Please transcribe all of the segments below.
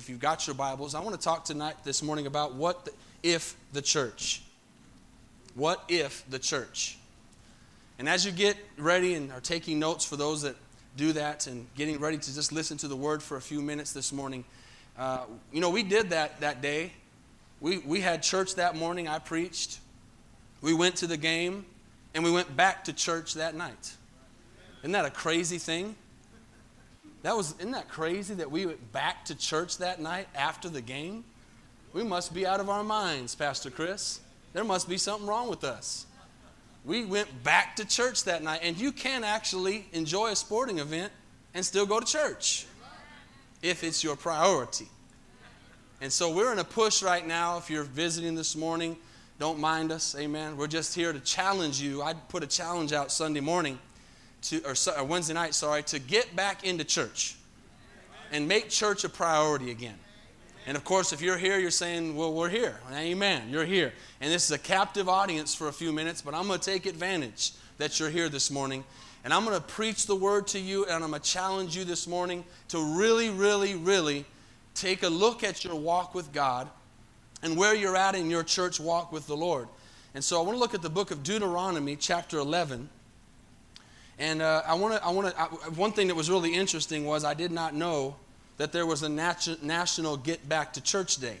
if you've got your Bibles, I want to talk tonight, this morning, about what the, if the church. What if the church? And as you get ready and are taking notes for those that do that and getting ready to just listen to the word for a few minutes this morning, uh, you know, we did that that day. We, we had church that morning. I preached. We went to the game and we went back to church that night. Isn't that a crazy thing? That was, isn't that crazy that we went back to church that night after the game? We must be out of our minds, Pastor Chris. There must be something wrong with us. We went back to church that night, and you can actually enjoy a sporting event and still go to church if it's your priority. And so we're in a push right now. If you're visiting this morning, don't mind us. Amen. We're just here to challenge you. I put a challenge out Sunday morning to, or, or Wednesday night, sorry, to get back into church and make church a priority again. And of course, if you're here, you're saying, Well, we're here. Amen. You're here. And this is a captive audience for a few minutes, but I'm going to take advantage that you're here this morning. And I'm going to preach the word to you, and I'm going to challenge you this morning to really, really, really take a look at your walk with God and where you're at in your church walk with the Lord. And so I want to look at the book of Deuteronomy, chapter 11. And uh, I want to, I want to, one thing that was really interesting was I did not know that there was a nat- national Get Back to Church Day.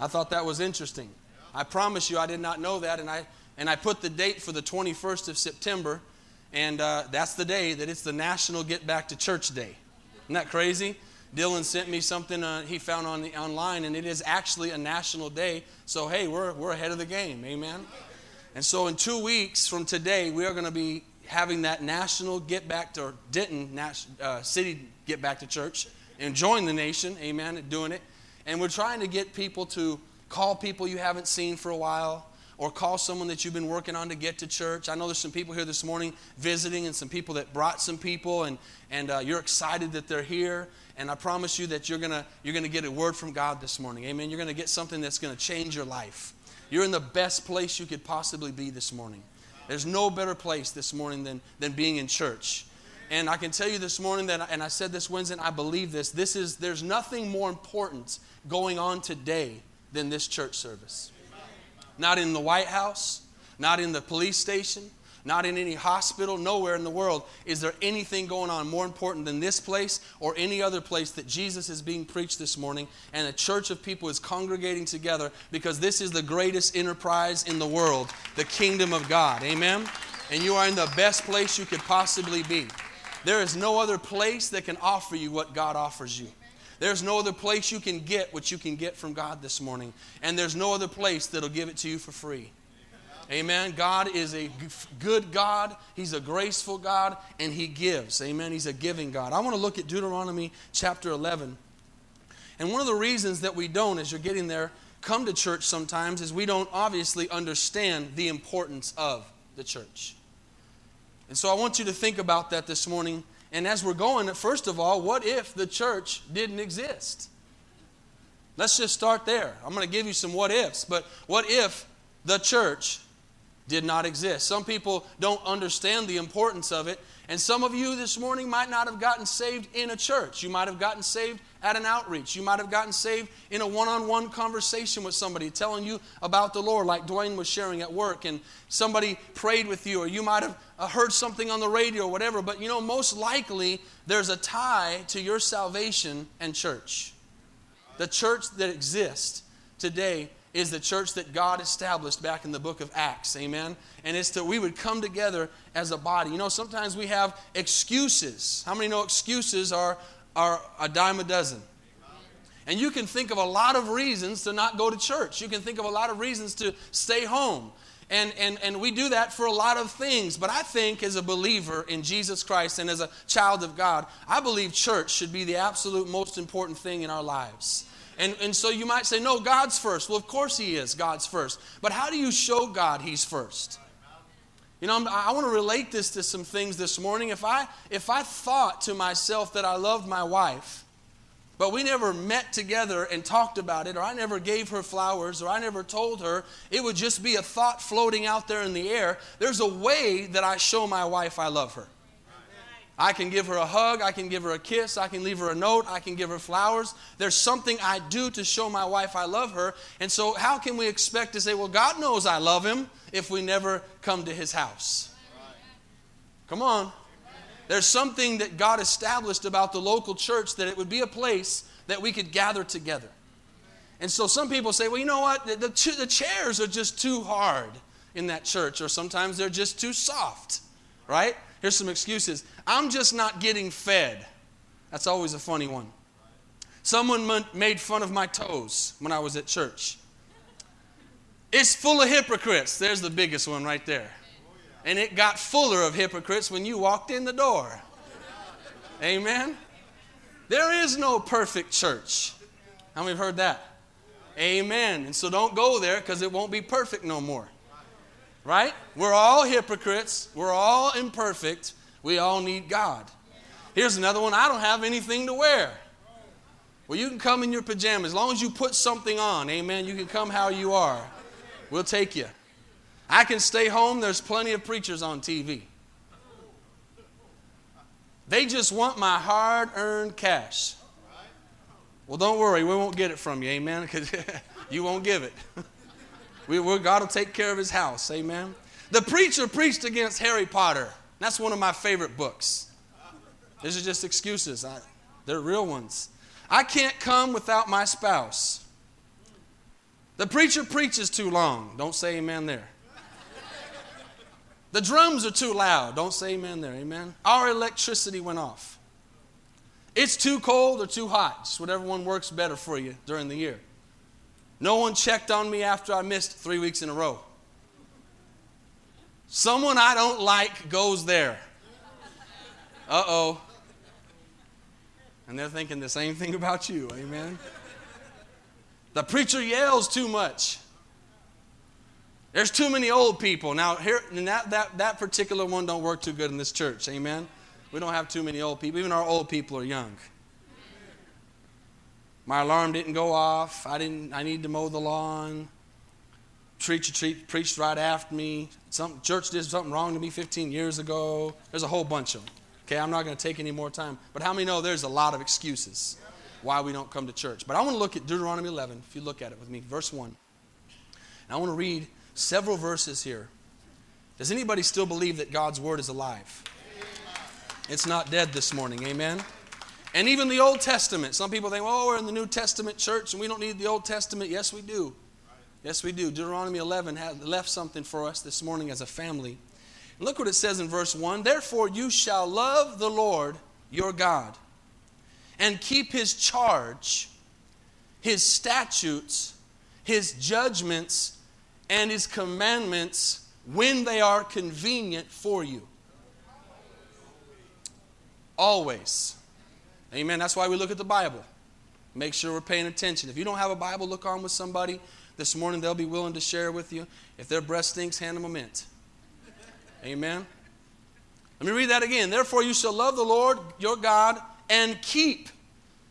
I thought that was interesting. I promise you, I did not know that, and I and I put the date for the 21st of September, and uh, that's the day that it's the National Get Back to Church Day. Isn't that crazy? Dylan sent me something uh, he found on the, online, and it is actually a national day. So hey, we're we're ahead of the game, amen. And so in two weeks from today, we are going to be having that national Get Back to or Denton uh, City Get Back to Church and join the nation, amen, doing it. And we're trying to get people to call people you haven't seen for a while or call someone that you've been working on to get to church. I know there's some people here this morning visiting and some people that brought some people, and, and uh, you're excited that they're here. And I promise you that you're going you're gonna get a word from God this morning. Amen. You're going to get something that's going to change your life. You're in the best place you could possibly be this morning. There's no better place this morning than, than being in church. And I can tell you this morning that, and I said this Wednesday, and I believe this. This is there's nothing more important going on today than this church service. Not in the White House, not in the police station, not in any hospital, nowhere in the world is there anything going on more important than this place or any other place that Jesus is being preached this morning and a church of people is congregating together because this is the greatest enterprise in the world, the kingdom of God. Amen? And you are in the best place you could possibly be. There is no other place that can offer you what God offers you. There's no other place you can get what you can get from God this morning. And there's no other place that'll give it to you for free. Amen. God is a good God. He's a graceful God, and He gives. Amen. He's a giving God. I want to look at Deuteronomy chapter 11. And one of the reasons that we don't, as you're getting there, come to church sometimes is we don't obviously understand the importance of the church. And so I want you to think about that this morning. And as we're going, first of all, what if the church didn't exist? Let's just start there. I'm going to give you some what ifs, but what if the church did not exist? Some people don't understand the importance of it, and some of you this morning might not have gotten saved in a church. You might have gotten saved at an outreach. You might have gotten saved in a one on one conversation with somebody telling you about the Lord, like Dwayne was sharing at work, and somebody prayed with you, or you might have uh, heard something on the radio or whatever. But you know, most likely there's a tie to your salvation and church. The church that exists today is the church that God established back in the book of Acts. Amen. And it's that we would come together as a body. You know, sometimes we have excuses. How many know excuses are, are a dime a dozen? And you can think of a lot of reasons to not go to church. You can think of a lot of reasons to stay home. And, and, and we do that for a lot of things. But I think, as a believer in Jesus Christ and as a child of God, I believe church should be the absolute most important thing in our lives. And, and so you might say, no, God's first. Well, of course He is God's first. But how do you show God He's first? You know, I'm, i want to relate this to some things this morning. If I, if I thought to myself that I loved my wife, but we never met together and talked about it, or I never gave her flowers, or I never told her, it would just be a thought floating out there in the air. There's a way that I show my wife I love her. I can give her a hug, I can give her a kiss, I can leave her a note, I can give her flowers. There's something I do to show my wife I love her. And so, how can we expect to say, well, God knows I love him if we never come to his house? Come on. There's something that God established about the local church that it would be a place that we could gather together. And so some people say, well, you know what? The, the, the chairs are just too hard in that church, or sometimes they're just too soft, right? Here's some excuses. I'm just not getting fed. That's always a funny one. Someone made fun of my toes when I was at church. It's full of hypocrites. There's the biggest one right there. And it got fuller of hypocrites when you walked in the door. Amen. There is no perfect church. How many have heard that? Amen. And so don't go there because it won't be perfect no more. Right? We're all hypocrites. We're all imperfect. We all need God. Here's another one I don't have anything to wear. Well, you can come in your pajamas. As long as you put something on, amen, you can come how you are. We'll take you. I can stay home. There's plenty of preachers on TV. They just want my hard earned cash. Well, don't worry, we won't get it from you, amen, because you won't give it. we, God will take care of his house, amen. The preacher preached against Harry Potter. That's one of my favorite books. These are just excuses, I, they're real ones. I can't come without my spouse. The preacher preaches too long. Don't say amen there. The drums are too loud. Don't say amen there. Amen. Our electricity went off. It's too cold or too hot. Just whatever one works better for you during the year. No one checked on me after I missed three weeks in a row. Someone I don't like goes there. Uh oh. And they're thinking the same thing about you. Amen. The preacher yells too much. There's too many old people. Now, here, that, that, that particular one don't work too good in this church. Amen? We don't have too many old people. Even our old people are young. My alarm didn't go off. I didn't. I need to mow the lawn. Preacher treat, preached right after me. Some church did something wrong to me 15 years ago. There's a whole bunch of them. Okay, I'm not going to take any more time. But how many know there's a lot of excuses why we don't come to church? But I want to look at Deuteronomy 11. If you look at it with me, verse 1. And I want to read several verses here. Does anybody still believe that God's word is alive? It's not dead this morning. Amen. And even the Old Testament. Some people think, oh, we're in the New Testament church and we don't need the Old Testament. Yes, we do. Yes, we do. Deuteronomy 11 has left something for us this morning as a family. Look what it says in verse 1 Therefore, you shall love the Lord your God and keep his charge, his statutes, his judgments, and his commandments when they are convenient for you. Always. Amen. That's why we look at the Bible. Make sure we're paying attention. If you don't have a Bible, look on with somebody. This morning they'll be willing to share with you. If their breath stinks, hand them a mint. Amen. Let me read that again. Therefore, you shall love the Lord your God and keep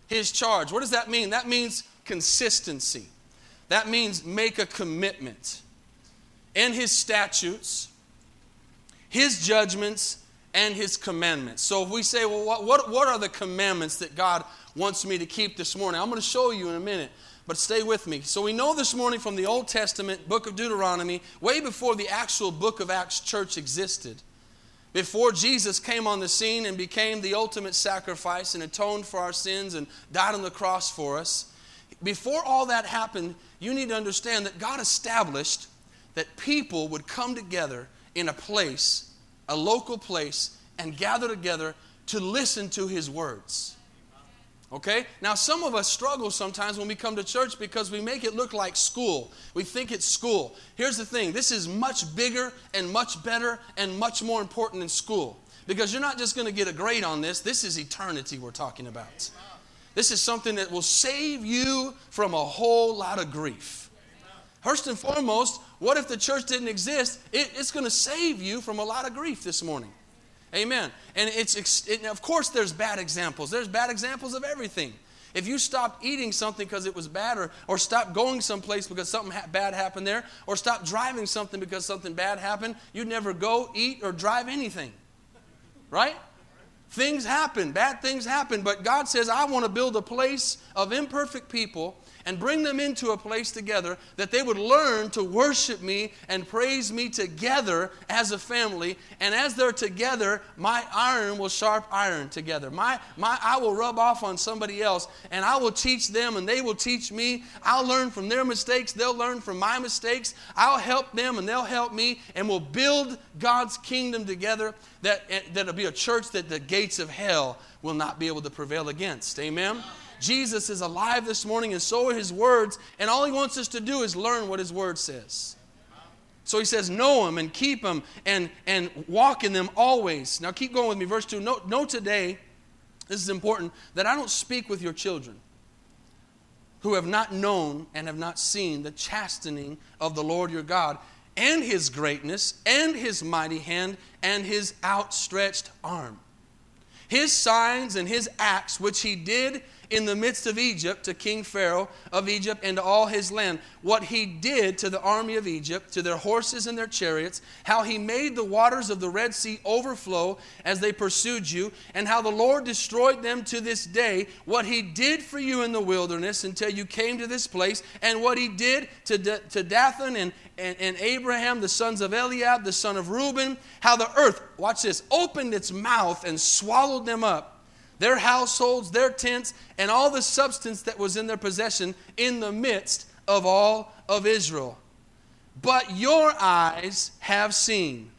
his charge. What does that mean? That means consistency. That means make a commitment and his statutes, his judgments, and his commandments. So if we say, well, what, what, what are the commandments that God wants me to keep this morning? I'm going to show you in a minute, but stay with me. So we know this morning from the Old Testament, book of Deuteronomy, way before the actual book of Acts church existed, before Jesus came on the scene and became the ultimate sacrifice and atoned for our sins and died on the cross for us, before all that happened, you need to understand that God established that people would come together in a place, a local place, and gather together to listen to his words. Okay? Now, some of us struggle sometimes when we come to church because we make it look like school. We think it's school. Here's the thing this is much bigger and much better and much more important than school. Because you're not just going to get a grade on this, this is eternity we're talking about. This is something that will save you from a whole lot of grief. First and foremost, what if the church didn't exist? It, it's going to save you from a lot of grief this morning. Amen. And it's it, of course there's bad examples. There's bad examples of everything. If you stopped eating something because it was bad, or, or stopped going someplace because something ha- bad happened there, or stopped driving something because something bad happened, you'd never go, eat, or drive anything. Right? Things happen, bad things happen, but God says, I want to build a place of imperfect people and bring them into a place together that they would learn to worship me and praise me together as a family. And as they're together, my iron will sharp iron together. My, my, I will rub off on somebody else and I will teach them and they will teach me. I'll learn from their mistakes, they'll learn from my mistakes. I'll help them and they'll help me, and we'll build God's kingdom together that, eh, that'll be a church that the gates of hell will not be able to prevail against. Amen. Jesus is alive this morning, and so are his words. And all he wants us to do is learn what his word says. So he says, Know them and keep them and, and walk in them always. Now keep going with me. Verse 2 know, know today, this is important, that I don't speak with your children who have not known and have not seen the chastening of the Lord your God and his greatness and his mighty hand and his outstretched arm. His signs and his acts, which he did in the midst of Egypt to King Pharaoh of Egypt and to all his land. What he did to the army of Egypt, to their horses and their chariots, how he made the waters of the Red Sea overflow as they pursued you, and how the Lord destroyed them to this day. What he did for you in the wilderness until you came to this place, and what he did to, to Dathan and, and, and Abiram, the sons of Eliab, the son of Reuben, how the earth, watch this, opened its mouth and swallowed them up their households, their tents, and all the substance that was in their possession in the midst of all of Israel. But your eyes have seen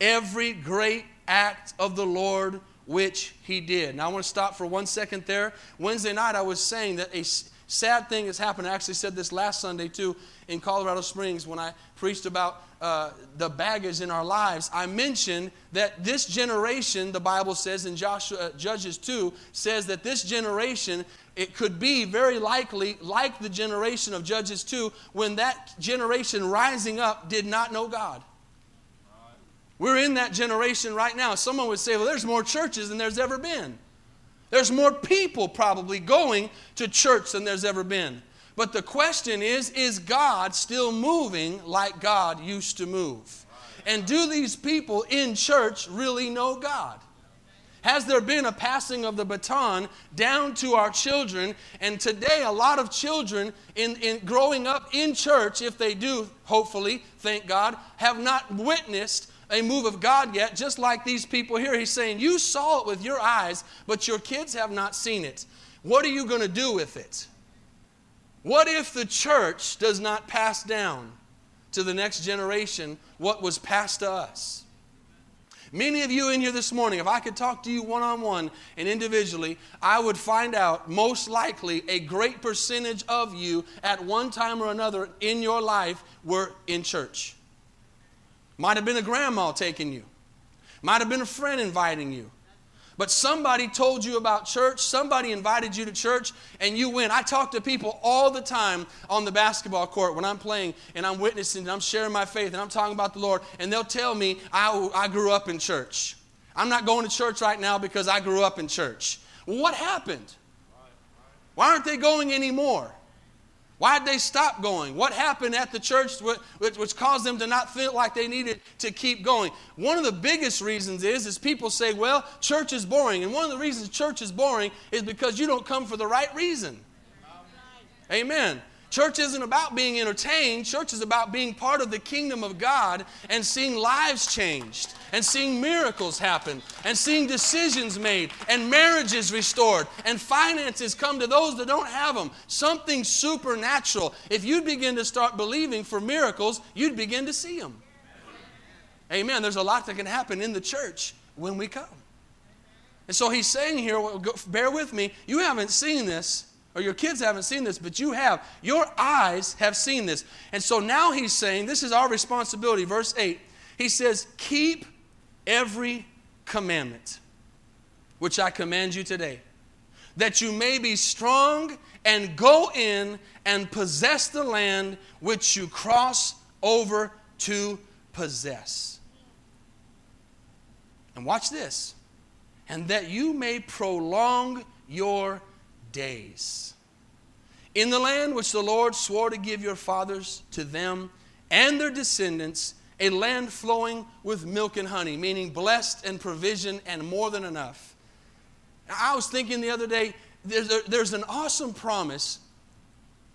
every great act of the Lord which he did. Now I want to stop for one second there. Wednesday night I was saying that a sad thing has happened. I actually said this last Sunday too in Colorado Springs when I preached about uh, the baggage in our lives, I mentioned that this generation, the Bible says in Joshua, uh, Judges 2, says that this generation, it could be very likely like the generation of Judges 2, when that generation rising up did not know God. We're in that generation right now. Someone would say, well, there's more churches than there's ever been. There's more people probably going to church than there's ever been. But the question is is God still moving like God used to move? And do these people in church really know God? Has there been a passing of the baton down to our children? And today, a lot of children in, in growing up in church, if they do, hopefully, thank God, have not witnessed a move of God yet, just like these people here. He's saying, You saw it with your eyes, but your kids have not seen it. What are you going to do with it? What if the church does not pass down to the next generation what was passed to us? Many of you in here this morning, if I could talk to you one on one and individually, I would find out most likely a great percentage of you at one time or another in your life were in church. Might have been a grandma taking you, might have been a friend inviting you, but somebody told you about church, somebody invited you to church, and you went. I talk to people all the time on the basketball court when I'm playing and I'm witnessing and I'm sharing my faith and I'm talking about the Lord, and they'll tell me, I, I grew up in church. I'm not going to church right now because I grew up in church. What happened? Why aren't they going anymore? Why did they stop going? What happened at the church which, caused them to not feel like they needed to keep going? One of the biggest reasons is, is people say, well, church is boring. And one of the reasons church is boring is because you don't come for the right reason. Amen. Church isn't about being entertained. Church is about being part of the kingdom of God and seeing lives changed and seeing miracles happen and seeing decisions made and marriages restored and finances come to those that don't have them. Something supernatural. If you begin to start believing for miracles, you'd begin to see them. Amen. There's a lot that can happen in the church when we come. And so he's saying here, bear with me, you haven't seen this or your kids haven't seen this, but you have. Your eyes have seen this. And so now he's saying, this is our responsibility. Verse 8, he says, Keep every commandment which I command you today, that you may be strong and go in and possess the land which you cross over to possess. And watch this. And that you may prolong your days. In the land which the Lord swore to give your fathers to them and their descendants a land flowing with milk and honey, meaning blessed and provision and more than enough. I was thinking the other day, there's, a, there's an awesome promise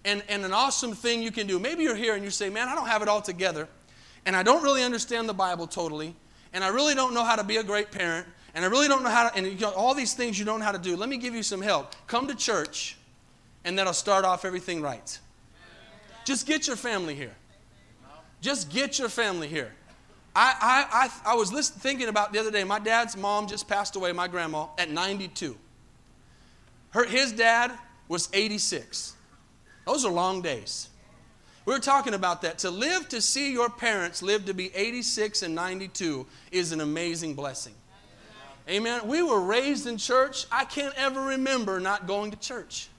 and, and an awesome thing you can do. Maybe you're here and you say, Man, I don't have it all together, and I don't really understand the Bible totally, and I really don't know how to be a great parent, and I really don't know how to, and you all these things you don't know how to do. Let me give you some help. Come to church, and that'll start off everything right. Just get your family here. Just get your family here. I, I, I, I was listening, thinking about the other day, my dad's mom just passed away, my grandma, at 92. Her, his dad was 86. Those are long days. We were talking about that. To live to see your parents live to be 86 and 92 is an amazing blessing. Amen. We were raised in church. I can't ever remember not going to church.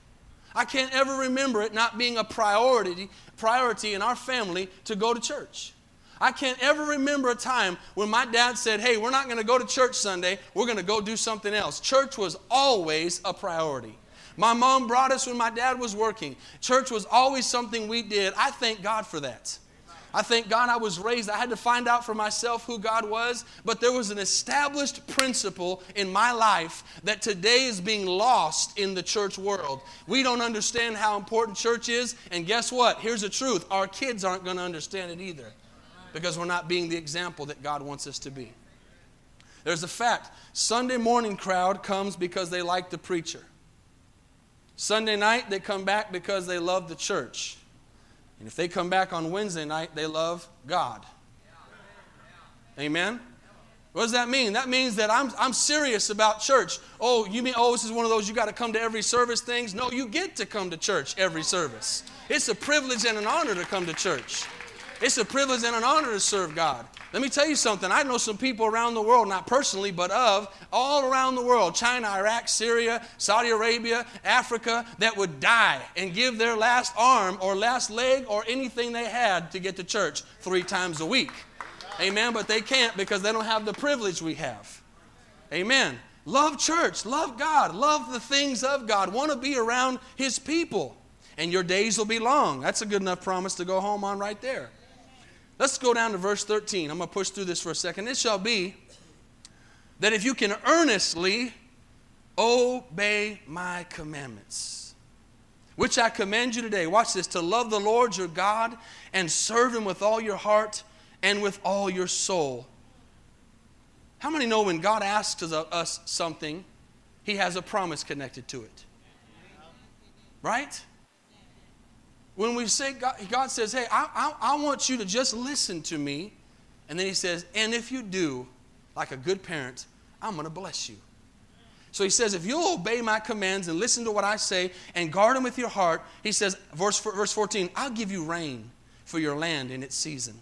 I can't ever remember it not being a priority, priority in our family to go to church. I can't ever remember a time when my dad said, Hey, we're not going to go to church Sunday, we're going to go do something else. Church was always a priority. My mom brought us when my dad was working. Church was always something we did. I thank God for that. I thank God I was raised. I had to find out for myself who God was, but there was an established principle in my life that today is being lost in the church world. We don't understand how important church is, and guess what? Here's the truth our kids aren't going to understand it either because we're not being the example that God wants us to be. There's a fact Sunday morning crowd comes because they like the preacher. Sunday night, they come back because they love the church. And if they come back on Wednesday night, they love God. Amen? What does that mean? That means that I'm, I'm serious about church. Oh, you mean, oh, this is one of those you got to come to every service things? No, you get to come to church every service. It's a privilege and an honor to come to church. It's a privilege and an honor to serve God. Let me tell you something. I know some people around the world, not personally, but of all around the world China, Iraq, Syria, Saudi Arabia, Africa that would die and give their last arm or last leg or anything they had to get to church three times a week. Amen. But they can't because they don't have the privilege we have. Amen. Love church, love God, love the things of God, want to be around His people, and your days will be long. That's a good enough promise to go home on right there. Let's go down to verse 13. I'm going to push through this for a second. It shall be that if you can earnestly obey my commandments, which I command you today, watch this, to love the Lord your God and serve him with all your heart and with all your soul. How many know when God asks us something, he has a promise connected to it? Right? When we say, God, God says, hey, I, I, I want you to just listen to me. And then he says, and if you do, like a good parent, I'm going to bless you. So he says, if you'll obey my commands and listen to what I say and guard them with your heart, he says, verse, verse 14, I'll give you rain for your land in its season.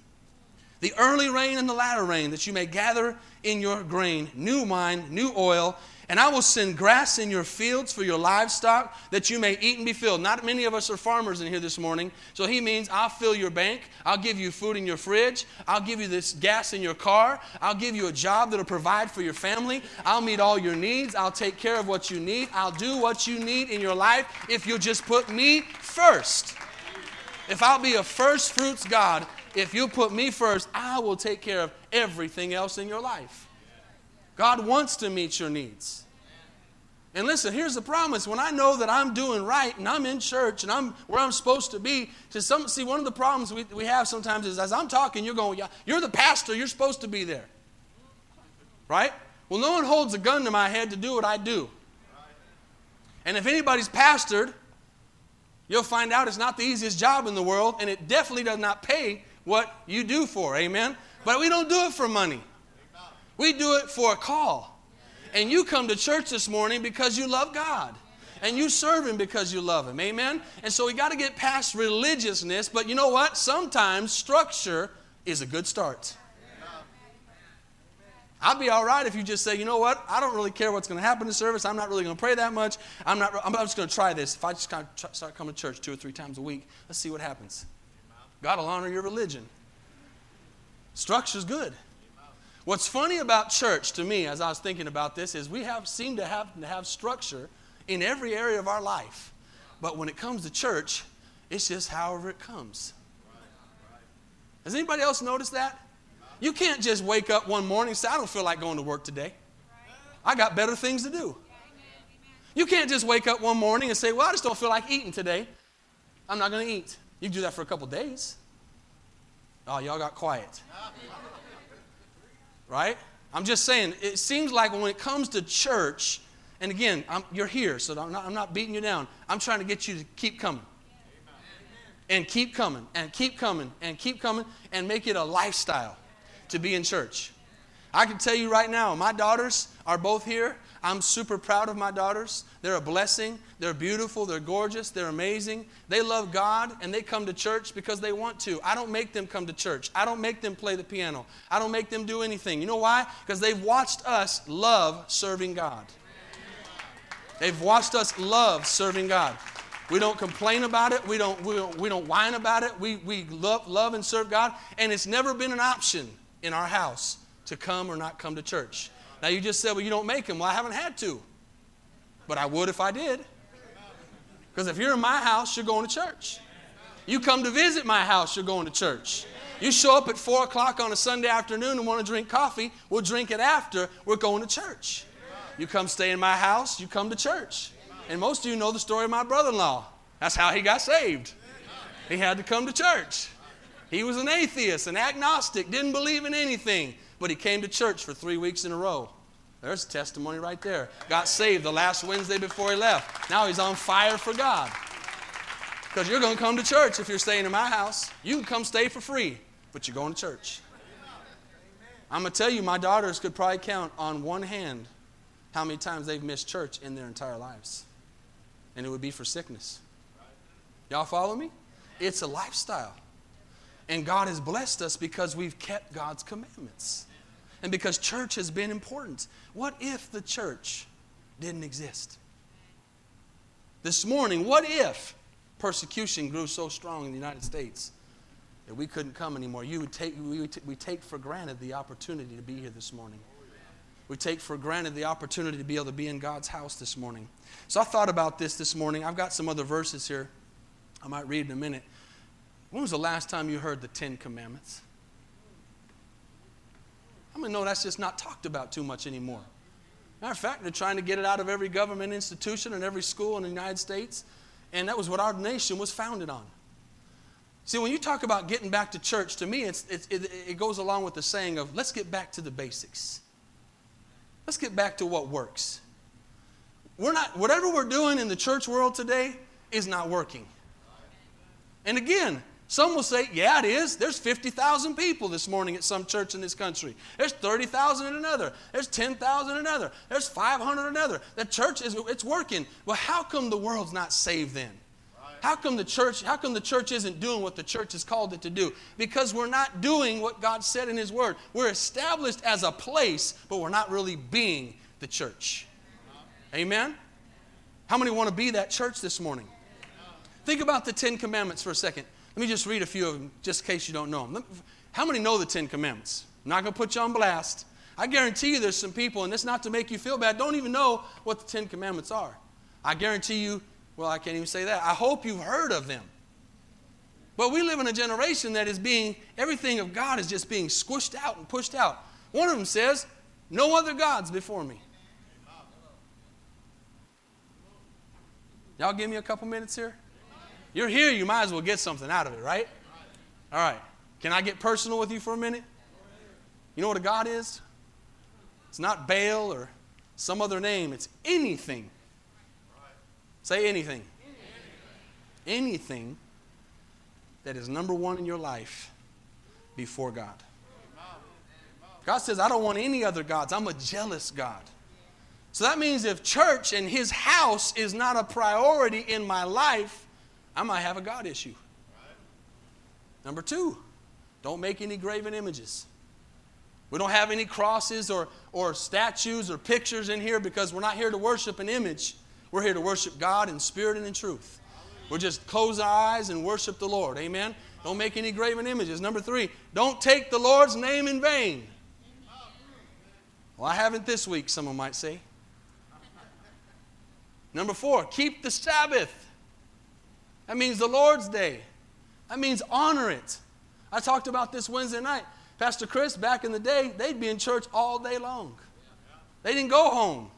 The early rain and the latter rain, that you may gather in your grain, new wine, new oil, and I will send grass in your fields for your livestock, that you may eat and be filled. Not many of us are farmers in here this morning. So he means I'll fill your bank. I'll give you food in your fridge. I'll give you this gas in your car. I'll give you a job that'll provide for your family. I'll meet all your needs. I'll take care of what you need. I'll do what you need in your life if you'll just put me first. If I'll be a first fruits God, if you put me first, I will take care of everything else in your life. God wants to meet your needs. And listen, here's the promise. When I know that I'm doing right and I'm in church and I'm where I'm supposed to be, to some see one of the problems we, we have sometimes is as I'm talking, you're going, yeah, you're the pastor, you're supposed to be there. Right? Well, no one holds a gun to my head to do what I do. And if anybody's pastored, you'll find out it's not the easiest job in the world, and it definitely does not pay what you do for. Amen? But we don't do it for money. We do it for a call. And you come to church this morning because you love God. And you serve Him because you love Him. Amen? And so we got to get past religiousness, but you know what? Sometimes structure is a good start. I'll be all right if you just say, you know what? I don't really care what's going to happen in service. I'm not really going to pray that much. I'm not. I'm just going to try this. If I just kind of start coming to church two or three times a week, let's see what happens. God will honor your religion. Structure's good. What's funny about church to me, as I was thinking about this, is we have seem to have to have structure in every area of our life. But when it comes to church, it's just however it comes. Has anybody else noticed that? You can't just wake up one morning and say, I don't feel like going to work today. I got better things to do. You can't just wake up one morning and say, Well, I just don't feel like eating today. I'm not going to eat. You can do that for a couple days. Oh, y'all got quiet. Right? I'm just saying, it seems like when it comes to church, and again, I'm, you're here, so I'm not, I'm not beating you down. I'm trying to get you to keep coming. And keep coming, and keep coming, and keep coming, and make it a lifestyle to be in church. I can tell you right now, my daughters are both here. I'm super proud of my daughters. They're a blessing. They're beautiful. They're gorgeous. They're amazing. They love God and they come to church because they want to. I don't make them come to church. I don't make them play the piano. I don't make them do anything. You know why? Because they've watched us love serving God. They've watched us love serving God. We don't complain about it. We don't, we don't, we don't whine about it. We, we love, love and serve God. And it's never been an option in our house to come or not come to church. Now, you just said, well, you don't make them. Well, I haven't had to. But I would if I did. Because if you're in my house, you're going to church. You come to visit my house, you're going to church. You show up at 4 o'clock on a Sunday afternoon and want to drink coffee, we'll drink it after, we're going to church. You come stay in my house, you come to church. And most of you know the story of my brother in law. That's how he got saved. He had to come to church. He was an atheist, an agnostic, didn't believe in anything. But he came to church for three weeks in a row. There's a testimony right there. Got saved the last Wednesday before he left. Now he's on fire for God. Because you're going to come to church if you're staying in my house. You can come stay for free, but you're going to church. I'm going to tell you, my daughters could probably count on one hand how many times they've missed church in their entire lives. And it would be for sickness. Y'all follow me? It's a lifestyle. And God has blessed us because we've kept God's commandments and because church has been important. What if the church didn't exist? This morning, what if persecution grew so strong in the United States that we couldn't come anymore? You would take, we, would t- we take for granted the opportunity to be here this morning. We take for granted the opportunity to be able to be in God's house this morning. So I thought about this this morning. I've got some other verses here I might read in a minute. When was the last time you heard the Ten Commandments? I mean, no, that's just not talked about too much anymore. Matter of fact, they're trying to get it out of every government institution and every school in the United States, and that was what our nation was founded on. See, when you talk about getting back to church, to me, it's, it's, it, it goes along with the saying of let's get back to the basics. Let's get back to what works. We're not, whatever we're doing in the church world today is not working. And again, some will say, yeah, it is. There's 50,000 people this morning at some church in this country. There's 30,000 in another. There's 10,000 in another. There's 500 in another. The church is it's working. Well, how come the world's not saved then? How come the church how come the church isn't doing what the church has called it to do? Because we're not doing what God said in his word. We're established as a place, but we're not really being the church. Amen. How many want to be that church this morning? Think about the 10 commandments for a second. Let me just read a few of them, just in case you don't know them. How many know the Ten Commandments? I'm not going to put you on blast. I guarantee you there's some people, and it's not to make you feel bad, don't even know what the Ten Commandments are. I guarantee you, well, I can't even say that. I hope you've heard of them. But we live in a generation that is being, everything of God is just being squished out and pushed out. One of them says, No other gods before me. Y'all give me a couple minutes here? You're here, you might as well get something out of it, right? All right. Can I get personal with you for a minute? You know what a God is? It's not Baal or some other name, it's anything. Say anything. Anything that is number one in your life before God. God says, I don't want any other gods. I'm a jealous God. So that means if church and his house is not a priority in my life, I might have a God issue. Number two, don't make any graven images. We don't have any crosses or, or statues or pictures in here because we're not here to worship an image. We're here to worship God in spirit and in truth. We'll just close our eyes and worship the Lord. Amen. Don't make any graven images. Number three, don't take the Lord's name in vain. Well, I haven't this week, someone might say. Number four, keep the Sabbath. That means the Lord's Day. That means honor it. I talked about this Wednesday night. Pastor Chris, back in the day, they'd be in church all day long. They didn't go home.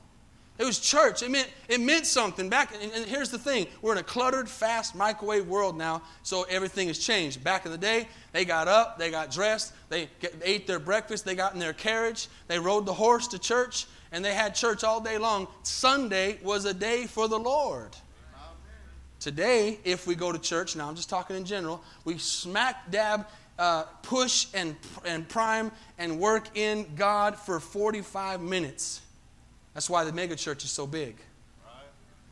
It was church. It meant, it meant something. Back, and, here's the thing we're in a cluttered, fast microwave world now, so everything has changed. Back in the day, they got up, they got dressed, they, get, they ate their breakfast, they got in their carriage, they rode the horse to church, and they had church all day long. Sunday was a day for the Lord. Today, if we go to church, now I'm just talking in general, we smack dab, uh, push and, and prime and work in God for 45 minutes. That's why the mega church is so big.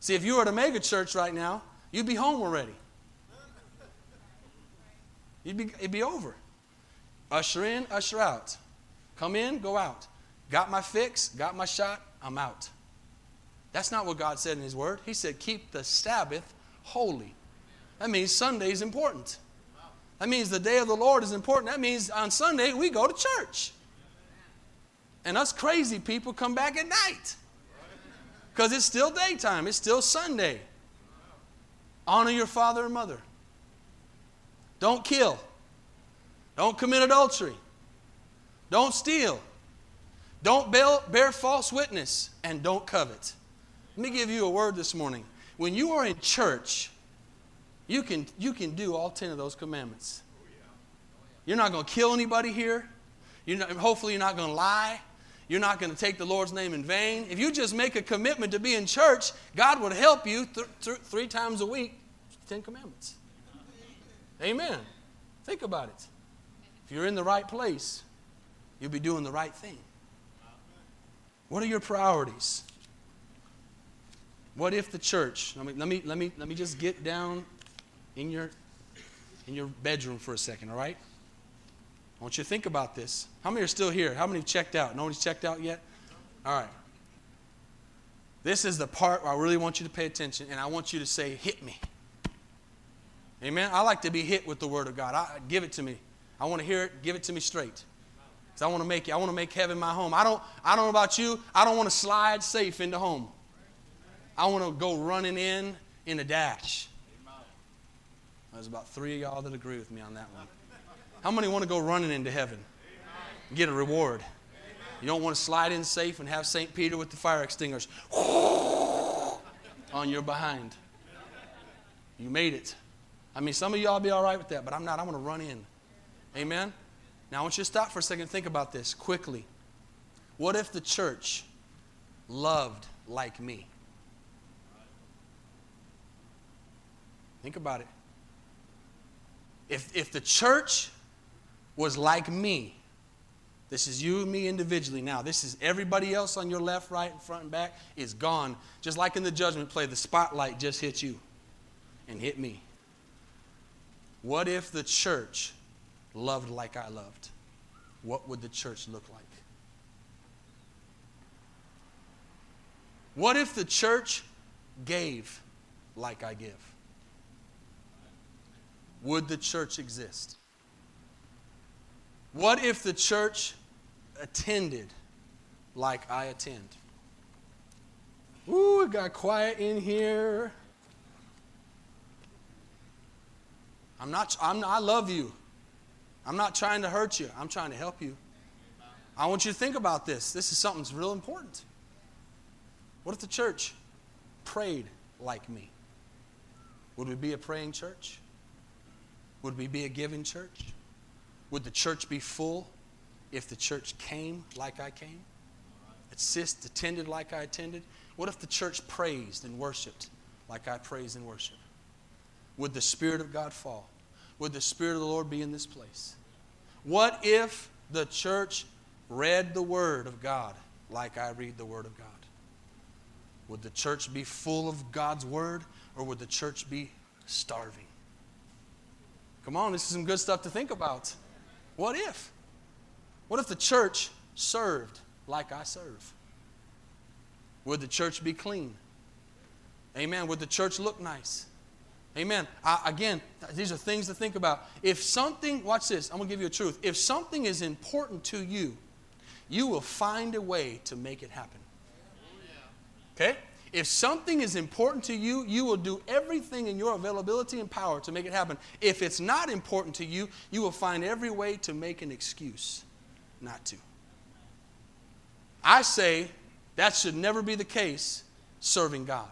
See, if you were at a mega church right now, you'd be home already. You'd be, it'd be over. Usher in, usher out. Come in, go out. Got my fix, got my shot, I'm out. That's not what God said in His Word. He said, keep the Sabbath holy. That means Sunday is important. That means the day of the Lord is important. That means on Sunday we go to church. And us crazy people come back at night. Because it's still daytime, it's still Sunday. Honor your father and mother. Don't kill. Don't commit adultery. Don't steal. Don't bear, false witness. And don't covet. Let me give you a word this morning. When you are in church, you can, you can do all 10 of those commandments. You're not going to kill anybody here. You're not, hopefully, you're not going to lie. You're not going to take the Lord's name in vain. If you just make a commitment to be in church, God would help you th- th- three times a week, 10 commandments. Amen. Think about it. If you're in the right place, you'll be doing the right thing. What are your priorities? What if the church, let me, let me, let me, let me just get down in your, in your bedroom for a second, all right? I want you to think about this. How many are still here? How many have checked out? Nobody's checked out yet? All right. This is the part where I really want you to pay attention, and I want you to say, Hit me. Amen. I like to be hit with the Word of God. I, give it to me. I want to hear it. Give it to me straight. Because I want to make it. I want to make heaven my home. I don't. I don't know about you. I don't want to slide safe into home. I want to go running in in a dash. There's about three of y'all that agree with me on that one. How many want to go running into heaven? Get a reward. You don't want to slide in safe and have St. Peter with the fire extinguishers on your behind. You made it. I mean, some of y'all be all right with that, but I'm not. I'm going to run in. Amen? Now, I want you to stop for a second and think about this quickly. What if the church loved like me? Think about it. If, if the church was like me, this is you and me individually now. This is everybody else on your left, right, front and back is gone. Just like in the judgment play, the spotlight just hit you and hit me. What if the church loved like I loved? What would the church look like? What if the church gave like I give? Would the church exist? What if the church attended like I attend? Ooh, it got quiet in here. I'm not, I'm, I love you. I'm not trying to hurt you. I'm trying to help you. I want you to think about this. This is something that's real important. What if the church prayed like me? Would we be a praying church? Would we be a giving church? Would the church be full if the church came like I came? Assist, attended like I attended? What if the church praised and worshiped like I praised and worship? Would the Spirit of God fall? Would the Spirit of the Lord be in this place? What if the church read the Word of God like I read the Word of God? Would the church be full of God's Word or would the church be starving? Come on, this is some good stuff to think about. What if? What if the church served like I serve? Would the church be clean? Amen. Would the church look nice? Amen. I, again, these are things to think about. If something, watch this, I'm going to give you a truth. If something is important to you, you will find a way to make it happen. Oh, okay? If something is important to you, you will do everything in your availability and power to make it happen. If it's not important to you, you will find every way to make an excuse not to. I say that should never be the case serving God.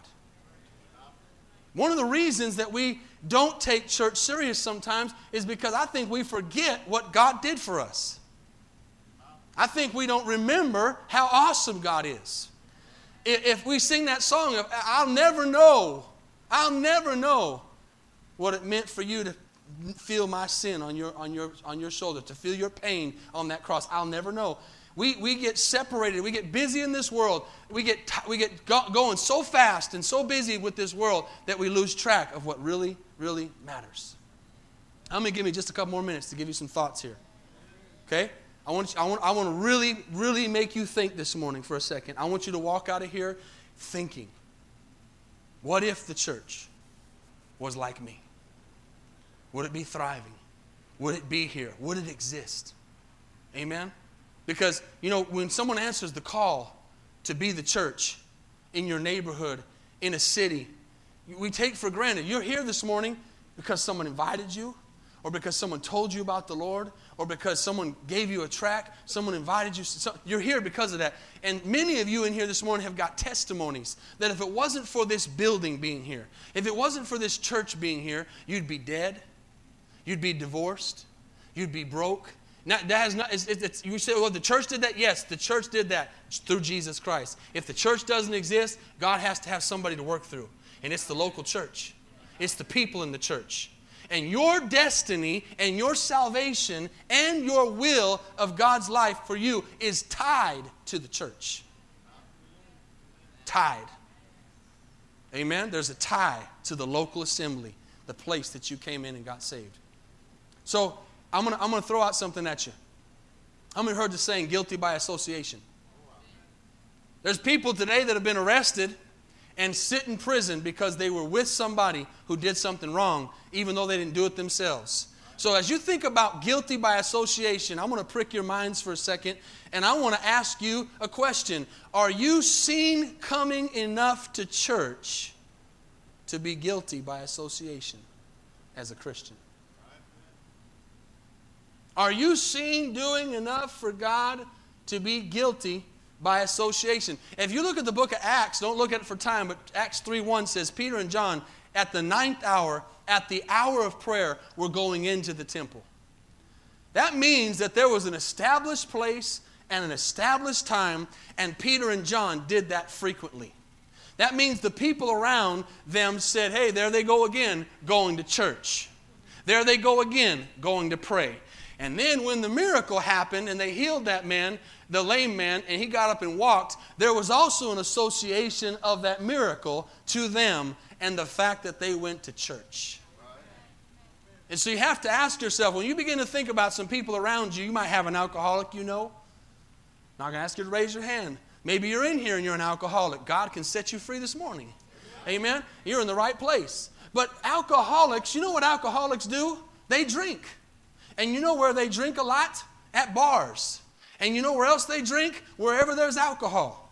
One of the reasons that we don't take church serious sometimes is because I think we forget what God did for us. I think we don't remember how awesome God is if we sing that song I'll never know, I'll never know what it meant for you to feel my sin on your, on your, on your shoulder, to feel your pain on that cross. I'll never know. We, we get separated. We get busy in this world. We get, we get go, going so fast and so busy with this world that we lose track of what really, really matters. I'm going to give me just a couple more minutes to give you some thoughts here. Okay? I want, you, I, want, I want to really, really make you think this morning for a second. I want you to walk out of here thinking what if the church was like me? Would it be thriving? Would it be here? Would it exist? Amen? Because, you know, when someone answers the call to be the church in your neighborhood, in a city, we take for granted. You're here this morning because someone invited you, or because someone told you about the Lord, or because someone gave you a track, someone invited you. You're here because of that. And many of you in here this morning have got testimonies that if it wasn't for this building being here, if it wasn't for this church being here, you'd be dead, you'd be divorced, you'd be broke. Now, that has not, it's, it's, you say, well, the church did that? Yes, the church did that through Jesus Christ. If the church doesn't exist, God has to have somebody to work through. And it's the local church, it's the people in the church. And your destiny and your salvation and your will of God's life for you is tied to the church. Tied. Amen? There's a tie to the local assembly, the place that you came in and got saved. So I'm going to I'm to throw out something at you. How many heard the saying guilty by association? There's people today that have been arrested and sit in prison because they were with somebody who did something wrong, even though they didn't do it themselves. So, as you think about guilty by association, I'm going to prick your minds for a second, and I want to ask you a question Are you seen coming enough to church to be guilty by association as a Christian? Are you seen doing enough for God to be guilty by association. If you look at the book of Acts, don't look at it for time, but Acts 3 1 says, Peter and John, at the ninth hour, at the hour of prayer, were going into the temple. That means that there was an established place and an established time, and Peter and John did that frequently. That means the people around them said, Hey, there they go again, going to church. There they go again, going to pray. And then when the miracle happened and they healed that man, the lame man, and he got up and walked, there was also an association of that miracle to them and the fact that they went to church. And so you have to ask yourself when you begin to think about some people around you, you might have an alcoholic you know. I'm not going to ask you to raise your hand. Maybe you're in here and you're an alcoholic. God can set you free this morning. Amen? You're in the right place. But alcoholics, you know what alcoholics do? They drink. And you know where they drink a lot? At bars. And you know where else they drink? Wherever there's alcohol.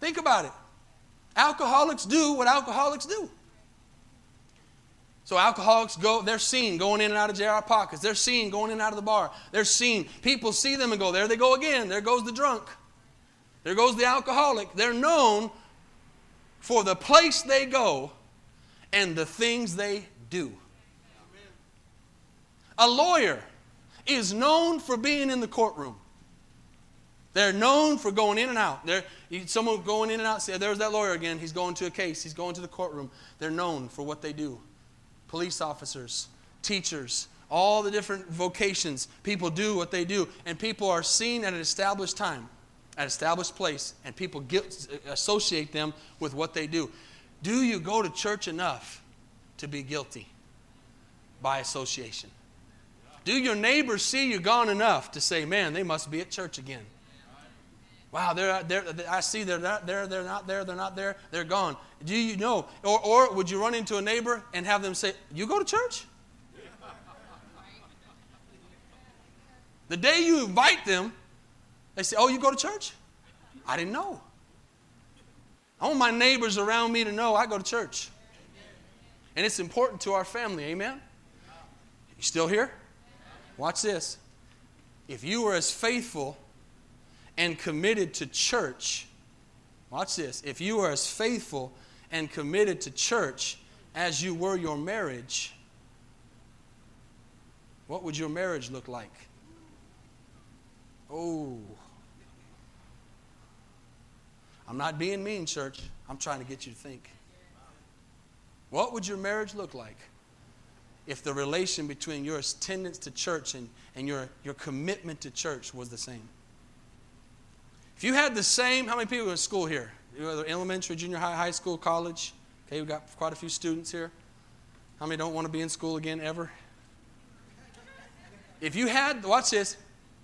Think about it. Alcoholics do what alcoholics do. So alcoholics go, they're seen going in and out of JR pockets. They're seen going in and out of the bar. They're seen. People see them and go, there they go again. There goes the drunk. There goes the alcoholic. They're known for the place they go and the things they do. A lawyer is known for being in the courtroom. They're known for going in and out. They're, someone going in and out, there's that lawyer again. He's going to a case, he's going to the courtroom. They're known for what they do. Police officers, teachers, all the different vocations, people do what they do. And people are seen at an established time, at an established place, and people get, associate them with what they do. Do you go to church enough to be guilty by association? Do your neighbors see you gone enough to say, man, they must be at church again? Wow, they're, they're, I see they're not there, they're not there, they're not there, they're gone. Do you know? Or, or would you run into a neighbor and have them say, You go to church? The day you invite them, they say, Oh, you go to church? I didn't know. I want my neighbors around me to know I go to church. And it's important to our family. Amen? You still here? Watch this. If you were as faithful and committed to church, watch this. If you were as faithful and committed to church as you were your marriage, what would your marriage look like? Oh. I'm not being mean, church. I'm trying to get you to think. What would your marriage look like if the relation between your attendance to church and, and your, your commitment to church was the same? If you had the same, how many people in school here? Either elementary, junior high, high school, college? Okay, we've got quite a few students here. How many don't want to be in school again ever? If you had, watch this,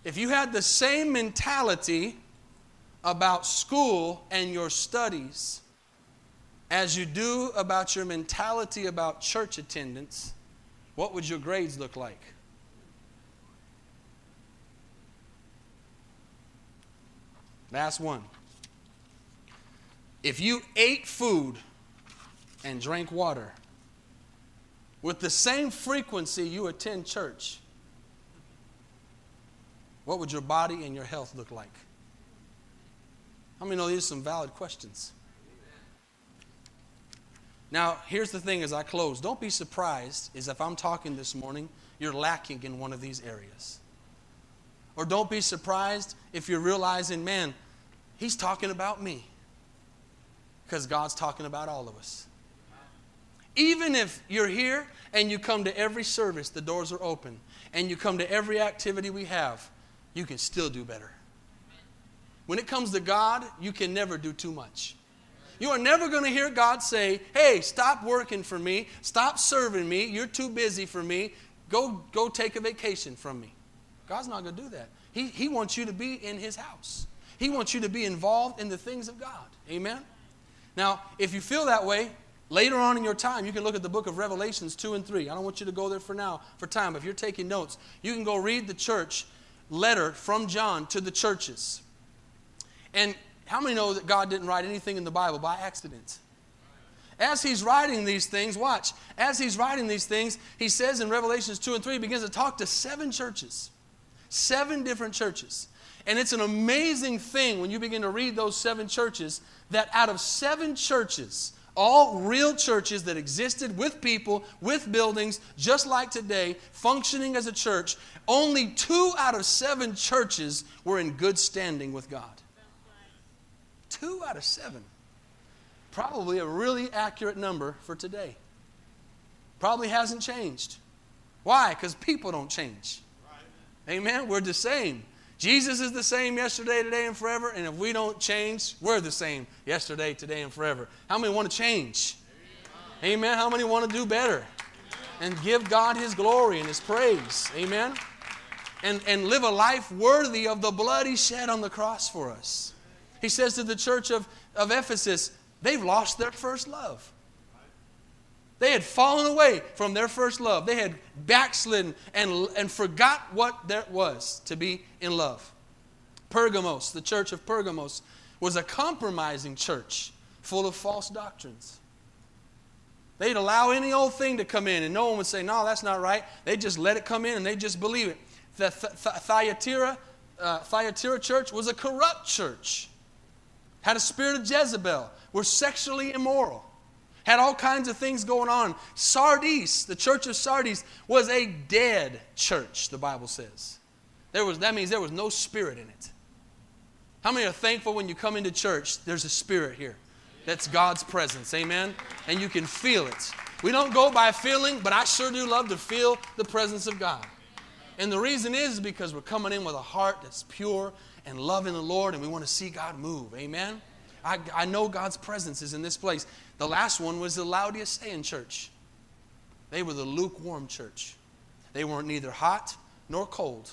if you had the same mentality about school and your studies as you do about your mentality about church attendance, what would your grades look like? Last one. If you ate food and drank water with the same frequency you attend church, what would your body and your health look like? How many know these are some valid questions? Now, here's the thing as I close. Don't be surprised is if I'm talking this morning, you're lacking in one of these areas. Or don't be surprised if you're realizing, man, he's talking about me. Because God's talking about all of us. Even if you're here and you come to every service, the doors are open, and you come to every activity we have, you can still do better. When it comes to God, you can never do too much. You are never going to hear God say, Hey, stop working for me. Stop serving me. You're too busy for me. Go, go take a vacation from me. God's not going to do that. He, he wants you to be in His house, He wants you to be involved in the things of God. Amen? Now, if you feel that way, later on in your time, you can look at the book of Revelations 2 and 3. I don't want you to go there for now, for time. If you're taking notes, you can go read the church letter from John to the churches. And how many know that God didn't write anything in the Bible by accident? As he's writing these things, watch, as he's writing these things, he says in Revelations 2 and 3, he begins to talk to seven churches. Seven different churches. And it's an amazing thing when you begin to read those seven churches that out of seven churches, all real churches that existed with people, with buildings, just like today, functioning as a church, only two out of seven churches were in good standing with God. Two out of seven. Probably a really accurate number for today. Probably hasn't changed. Why? Because people don't change. Right. Amen. We're the same. Jesus is the same yesterday, today, and forever. And if we don't change, we're the same yesterday, today, and forever. How many want to change? Amen. Amen. How many want to do better? And give God His glory and His praise. Amen. And, and live a life worthy of the blood He shed on the cross for us. He says to the church of, of Ephesus, they've lost their first love. They had fallen away from their first love. They had backslidden and, and forgot what that was to be in love. Pergamos, the church of Pergamos, was a compromising church full of false doctrines. They'd allow any old thing to come in, and no one would say, No, that's not right. They just let it come in and they just believe it. The Thyatira, uh, Thyatira church was a corrupt church had a spirit of Jezebel, were sexually immoral, had all kinds of things going on. Sardis, the church of Sardis, was a dead church, the Bible says. There was, that means there was no spirit in it. How many are thankful when you come into church, there's a spirit here? That's God's presence, amen? And you can feel it. We don't go by feeling, but I sure do love to feel the presence of God. And the reason is because we're coming in with a heart that's pure and loving the Lord and we want to see God move. Amen? I, I know God's presence is in this place. The last one was the Laodicean church. They were the lukewarm church. They weren't neither hot nor cold.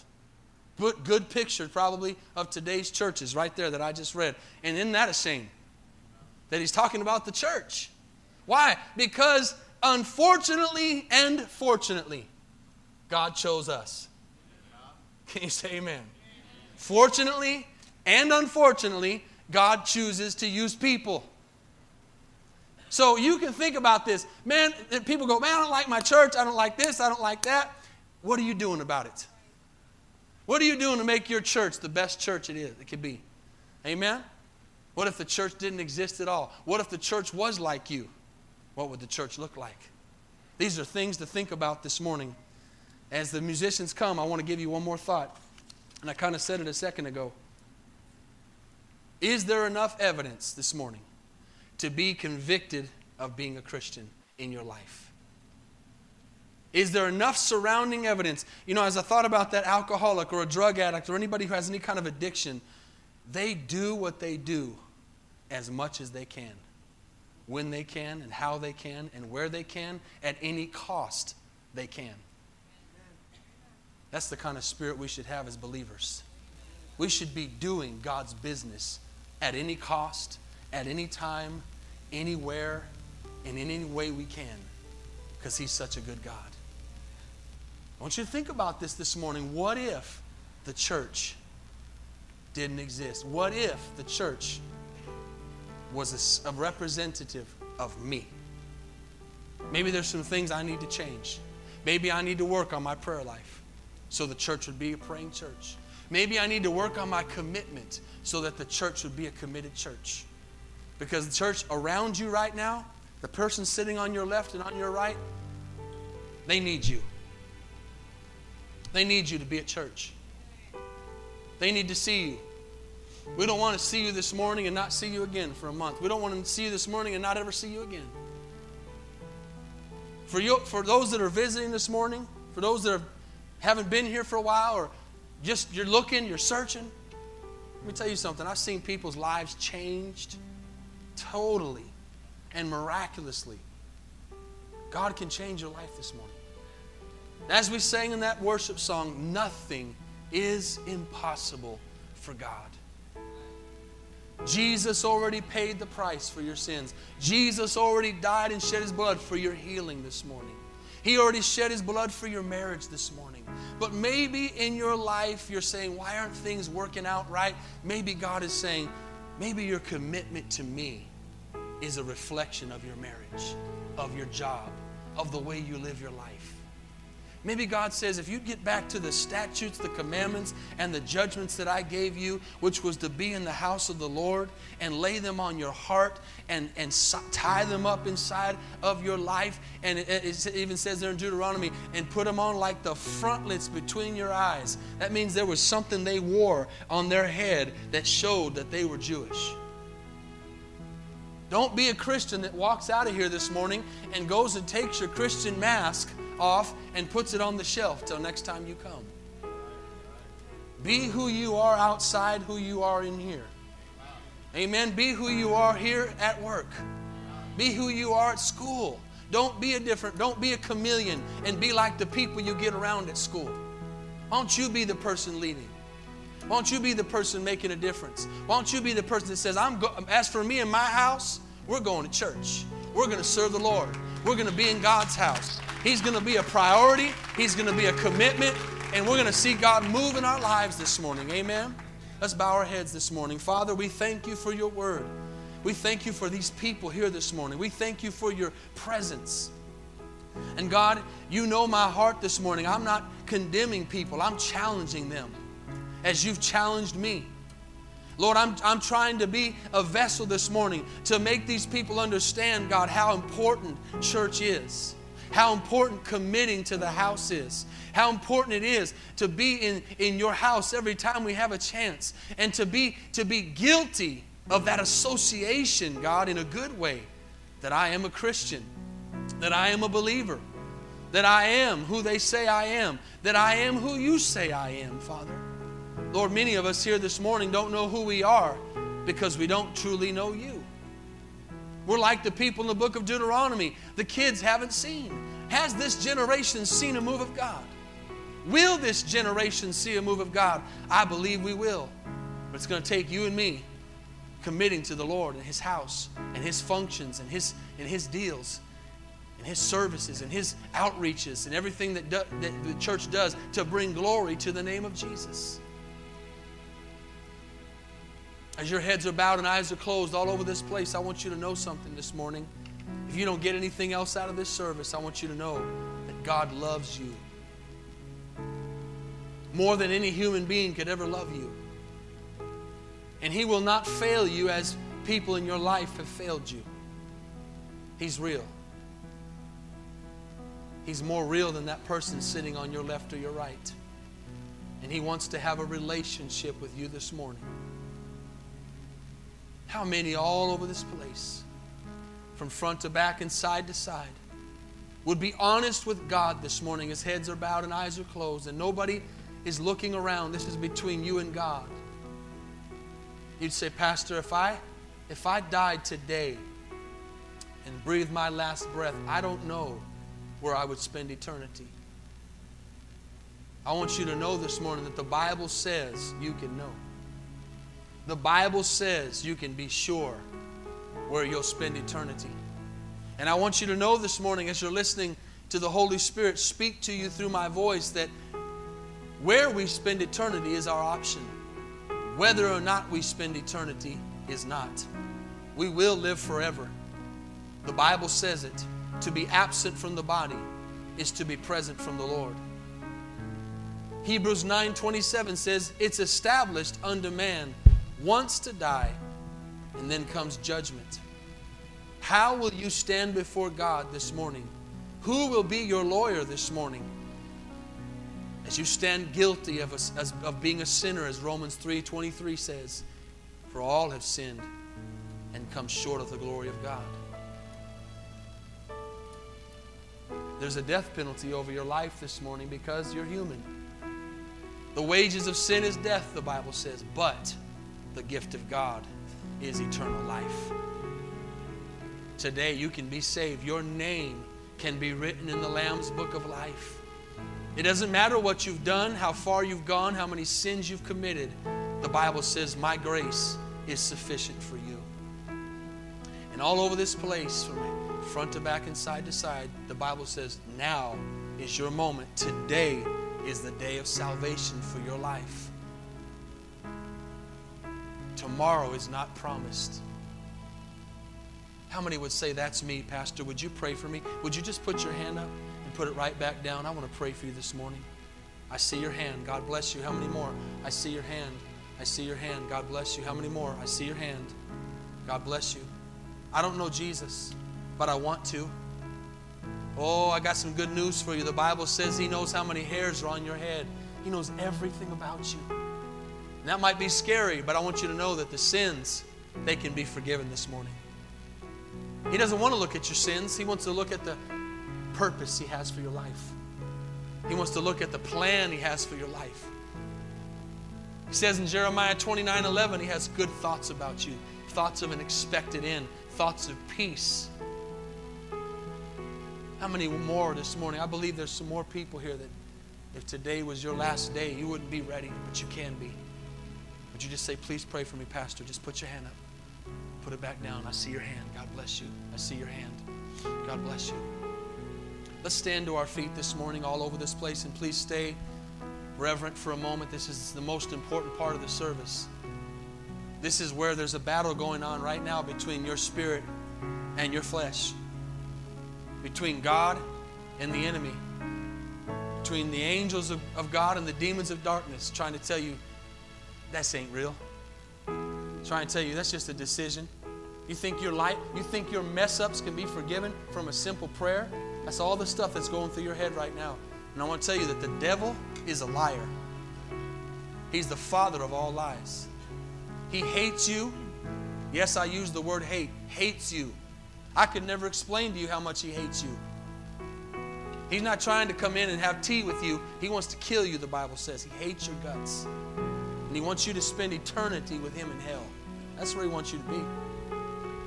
Good, good picture, probably, of today's churches right there that I just read. And isn't that a shame? That he's talking about the church. Why? Because unfortunately and fortunately, God chose us. Can you say amen? Fortunately and unfortunately, God chooses to use people. So you can think about this. Man, people go, man, I don't like my church. I don't like this. I don't like that. What are you doing about it? What are you doing to make your church the best church it is? It could be. Amen? What if the church didn't exist at all? What if the church was like you? What would the church look like? These are things to think about this morning. As the musicians come, I want to give you one more thought. And I kind of said it a second ago. Is there enough evidence this morning to be convicted of being a Christian in your life? Is there enough surrounding evidence? You know, as I thought about that alcoholic or a drug addict or anybody who has any kind of addiction, they do what they do as much as they can, when they can, and how they can, and where they can, at any cost they can. That's the kind of spirit we should have as believers. We should be doing God's business at any cost, at any time, anywhere, and in any way we can, because He's such a good God. I want you to think about this this morning. What if the church didn't exist? What if the church was a, a representative of me? Maybe there's some things I need to change. Maybe I need to work on my prayer life so the church would be a praying church. Maybe I need to work on my commitment so that the church would be a committed church. Because the church around you right now, the person sitting on your left and on your right, they need you. They need you to be at church. They need to see you. We don't want to see you this morning and not see you again for a month. We don't want to see you this morning and not ever see you again. For, you, for those that are visiting this morning, for those that are, haven't been here for a while, or just you're looking, you're searching, let me tell you something. I've seen people's lives changed totally and miraculously. God can change your life this morning. As we sang in that worship song, nothing is impossible for God. Jesus already paid the price for your sins. Jesus already died and shed his blood for your healing this morning. He already shed his blood for your marriage this morning. But maybe in your life you're saying, Why aren't things working out right? Maybe God is saying, Maybe your commitment to me is a reflection of your marriage, of your job, of the way you live your life. Maybe God says, if you get back to the statutes, the commandments, and the judgments that I gave you, which was to be in the house of the Lord and lay them on your heart and, and tie them up inside of your life. And it, it even says there in Deuteronomy, and put them on like the frontlets between your eyes. That means there was something they wore on their head that showed that they were Jewish. Don't be a Christian that walks out of here this morning and goes and takes your Christian mask off and puts it on the shelf till next time you come. Be who you are outside, who you are in here. Amen. Be who you are here at work. Be who you are at school. Don't be a different, don't be a chameleon and be like the people you get around at school. Why don't you be the person leading? Why don't you be the person making a difference? Why don't you be the person that says, I'm go- as for me and my house, we're going to church. We're going to serve the Lord. We're going to be in God's house. He's going to be a priority, He's going to be a commitment, and we're going to see God move in our lives this morning. Amen. Let's bow our heads this morning. Father, we thank you for your word. We thank you for these people here this morning. We thank you for your presence. And God, you know my heart this morning. I'm not condemning people, I'm challenging them as you've challenged me. Lord, I'm, I'm trying to be a vessel this morning to make these people understand, God, how important church is how important committing to the house is, how important it is to be in, in your house every time we have a chance, and to be, to be guilty of that association, God, in a good way, that I am a Christian, that I am a believer, that I am who they say I am, that I am who you say I am, Father. Lord, many of us here this morning don't know who we are because we don't truly know you. We're like the people in the book of Deuteronomy. The kids haven't seen. Has this generation seen a move of God? Will this generation see a move of God? I believe we will. But it's going to take you and me committing to the Lord and His house and His functions and His, and his deals and His services and His outreaches and everything that, do, that the church does to bring glory to the name of Jesus. As your heads are bowed and eyes are closed all over this place, I want you to know something this morning. If you don't get anything else out of this service, I want you to know that God loves you more than any human being could ever love you. And He will not fail you as people in your life have failed you. He's real. He's more real than that person sitting on your left or your right. And He wants to have a relationship with you this morning. How many all over this place, from front to back and side to side, would be honest with God this morning as heads are bowed and eyes are closed and nobody is looking around? This is between you and God. You'd say, Pastor, if I if I died today and breathed my last breath, I don't know where I would spend eternity. I want you to know this morning that the Bible says you can know. The Bible says you can be sure where you'll spend eternity. And I want you to know this morning as you're listening to the Holy Spirit speak to you through my voice that where we spend eternity is our option. Whether or not we spend eternity is not. We will live forever. The Bible says it. To be absent from the body is to be present from the Lord. Hebrews 9:27 says it's established unto man once to die and then comes judgment. How will you stand before God this morning? Who will be your lawyer this morning? As you stand guilty of, a, as, of being a sinner, as Romans 3:23 says, for all have sinned and come short of the glory of God. There's a death penalty over your life this morning because you're human. The wages of sin is death, the Bible says, but the gift of God is eternal life. Today you can be saved. Your name can be written in the Lamb's book of life. It doesn't matter what you've done, how far you've gone, how many sins you've committed. The Bible says, My grace is sufficient for you. And all over this place, from front to back and side to side, the Bible says, Now is your moment. Today is the day of salvation for your life. Tomorrow is not promised. How many would say, That's me, Pastor? Would you pray for me? Would you just put your hand up and put it right back down? I want to pray for you this morning. I see your hand. God bless you. How many more? I see your hand. I see your hand. God bless you. How many more? I see your hand. God bless you. I don't know Jesus, but I want to. Oh, I got some good news for you. The Bible says He knows how many hairs are on your head, He knows everything about you. And that might be scary, but I want you to know that the sins, they can be forgiven this morning. He doesn't want to look at your sins, He wants to look at the purpose He has for your life. He wants to look at the plan He has for your life. He says in Jeremiah 29 11, He has good thoughts about you, thoughts of an expected end, thoughts of peace. How many more this morning? I believe there's some more people here that if today was your last day, you wouldn't be ready, but you can be. Would you just say, please pray for me, Pastor? Just put your hand up. Put it back down. I see your hand. God bless you. I see your hand. God bless you. Let's stand to our feet this morning all over this place and please stay reverent for a moment. This is the most important part of the service. This is where there's a battle going on right now between your spirit and your flesh, between God and the enemy, between the angels of, of God and the demons of darkness, trying to tell you that ain't real. Trying to tell you that's just a decision. You think your life, you think your mess ups can be forgiven from a simple prayer? That's all the stuff that's going through your head right now. And I want to tell you that the devil is a liar. He's the father of all lies. He hates you. Yes, I use the word hate. Hates you. I could never explain to you how much he hates you. He's not trying to come in and have tea with you. He wants to kill you, the Bible says. He hates your guts. And he wants you to spend eternity with him in hell. That's where he wants you to be.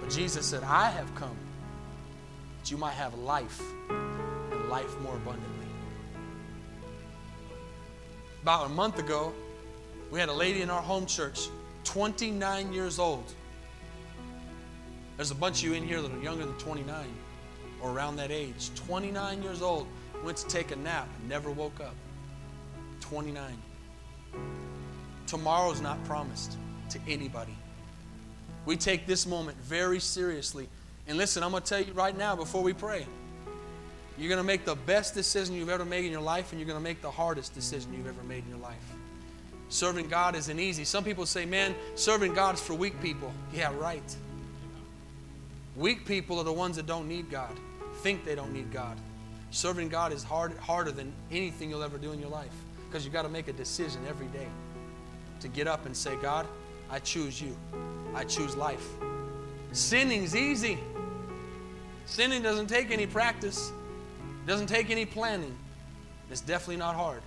But Jesus said, I have come that you might have life and life more abundantly. About a month ago, we had a lady in our home church 29 years old. There's a bunch of you in here that are younger than 29 or around that age. 29 years old, went to take a nap and never woke up. 29. Tomorrow's not promised to anybody. We take this moment very seriously. And listen, I'm going to tell you right now before we pray. You're going to make the best decision you've ever made in your life, and you're going to make the hardest decision you've ever made in your life. Serving God isn't easy. Some people say, man, serving God is for weak people. Yeah, right. Weak people are the ones that don't need God, think they don't need God. Serving God is hard, harder than anything you'll ever do in your life because you've got to make a decision every day to get up and say, God, I choose you. I choose life. Sinning's easy. Sinning doesn't take any practice, doesn't take any planning. It's definitely not hard.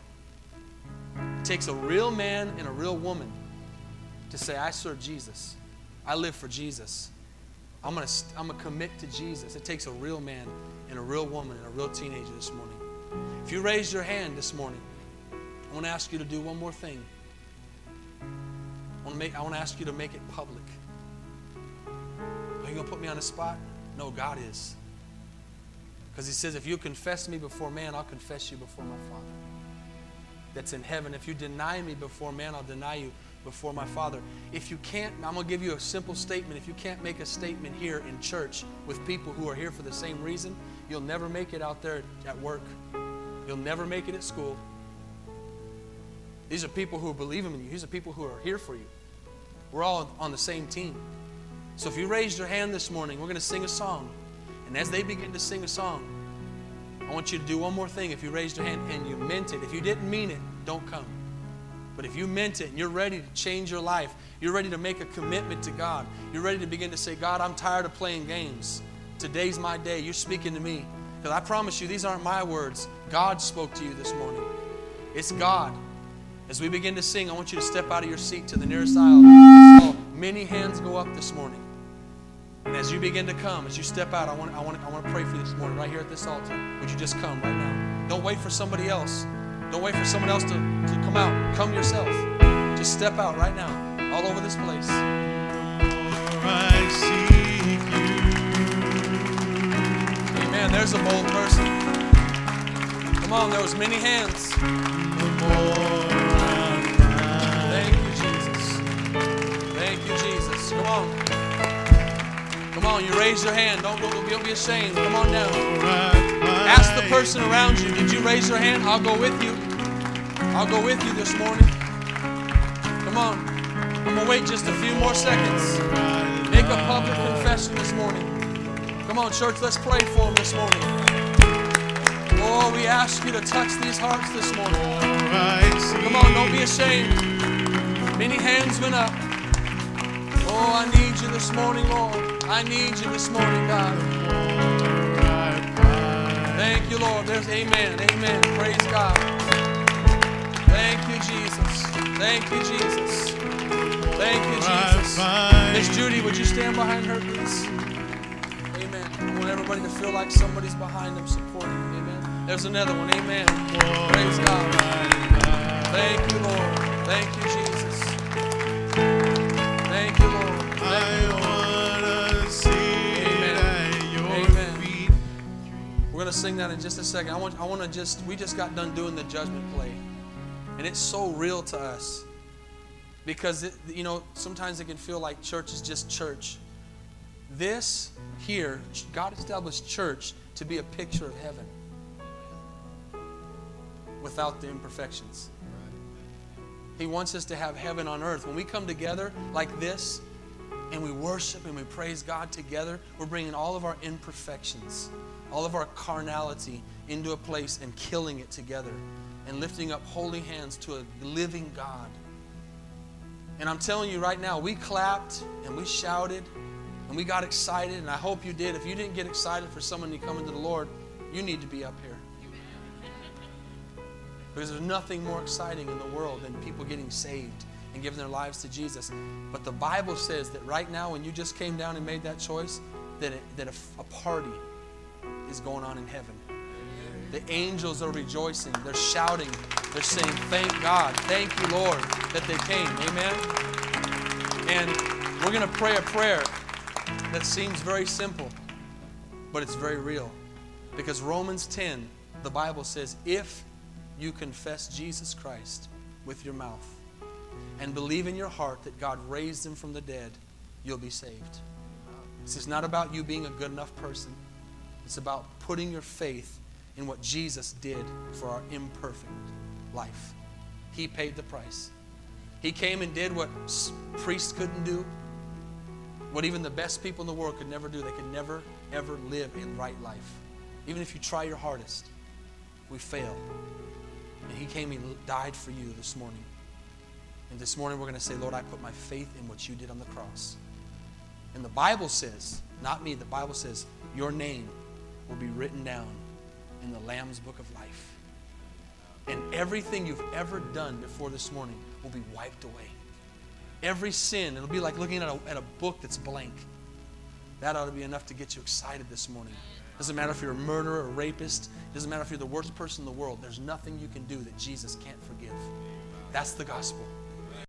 It takes a real man and a real woman to say, I serve Jesus. I live for Jesus. I'm going to I'm to commit to Jesus. It takes a real man and a real woman and a real teenager this morning. If you raise your hand this morning, I want to ask you to do one more thing. I want to, ask you to make it public. Are you going to put me on the spot? No, God is. Because He says, if you confess me before man, I'll confess you before my Father that's in heaven. If you deny me before man, I'll deny you before my Father. If you can't, I'm going to give you a simple statement. If you can't make a statement here in church with people who are here for the same reason, you'll never make it out there at work. You'll never make it at school. These are people who believe in you. These are people who are here for you. We're all on the same team. So if you raised your hand this morning, we're going to sing a song. And as they begin to sing a song, I want you to do one more thing. If you raised your hand and you meant it, if you didn't mean it, don't come. But if you meant it and you're ready to change your life, you're ready to make a commitment to God, you're ready to begin to say, God, I'm tired of playing games. Today's my day. You're speaking to me. Because I promise you, these aren't my words. God spoke to you this morning. It's God. As we begin to sing, I want you to step out of your seat to the nearest aisle. Oh, many hands go up this morning. And as you begin to come, as you step out, I want, I, want, I want to pray for you this morning right here at this altar. Would you just come right now? Don't wait for somebody else. Don't wait for someone else to, to come out. Come yourself. Just step out right now, all over this place. Amen. There's a bold person. Come on, there was many hands. Come on. Come on, you raise your hand. Don't, don't be ashamed. Come on now. Ask the person around you, did you raise your hand? I'll go with you. I'll go with you this morning. Come on. I'm going to wait just a few more seconds. Make a public confession this morning. Come on, church, let's pray for them this morning. Oh, we ask you to touch these hearts this morning. Come on, don't be ashamed. Many hands went up. Oh, I need you this morning, Lord. I need you this morning, God. Thank you, Lord. There's amen. Amen. Praise God. Thank you, Jesus. Thank you, Jesus. Thank you, Jesus. Miss Judy, would you stand behind her, please? Amen. I want everybody to feel like somebody's behind them supporting. Amen. There's another one. Amen. Praise God. Thank you, Lord. Thank you, Jesus. Going to sing that in just a second. I want, I want to just, we just got done doing the judgment play. And it's so real to us. Because, it, you know, sometimes it can feel like church is just church. This here, God established church to be a picture of heaven without the imperfections. He wants us to have heaven on earth. When we come together like this and we worship and we praise God together, we're bringing all of our imperfections all of our carnality into a place and killing it together and lifting up holy hands to a living God. And I'm telling you right now, we clapped and we shouted and we got excited, and I hope you did. If you didn't get excited for someone to come into the Lord, you need to be up here. Because there's nothing more exciting in the world than people getting saved and giving their lives to Jesus. But the Bible says that right now, when you just came down and made that choice, that, it, that a, a party is going on in heaven. The angels are rejoicing. They're shouting. They're saying, Thank God. Thank you, Lord, that they came. Amen. And we're going to pray a prayer that seems very simple, but it's very real. Because Romans 10, the Bible says, If you confess Jesus Christ with your mouth and believe in your heart that God raised him from the dead, you'll be saved. This is not about you being a good enough person. It's about putting your faith in what Jesus did for our imperfect life. He paid the price. He came and did what priests couldn't do, what even the best people in the world could never do. They could never, ever live a right life. Even if you try your hardest, we fail. And He came and died for you this morning. And this morning we're going to say, Lord, I put my faith in what you did on the cross. And the Bible says, not me, the Bible says, your name will be written down in the Lamb's book of life. And everything you've ever done before this morning will be wiped away. Every sin, it'll be like looking at a, at a book that's blank. That ought to be enough to get you excited this morning. Doesn't matter if you're a murderer or a rapist. Doesn't matter if you're the worst person in the world. There's nothing you can do that Jesus can't forgive. That's the gospel.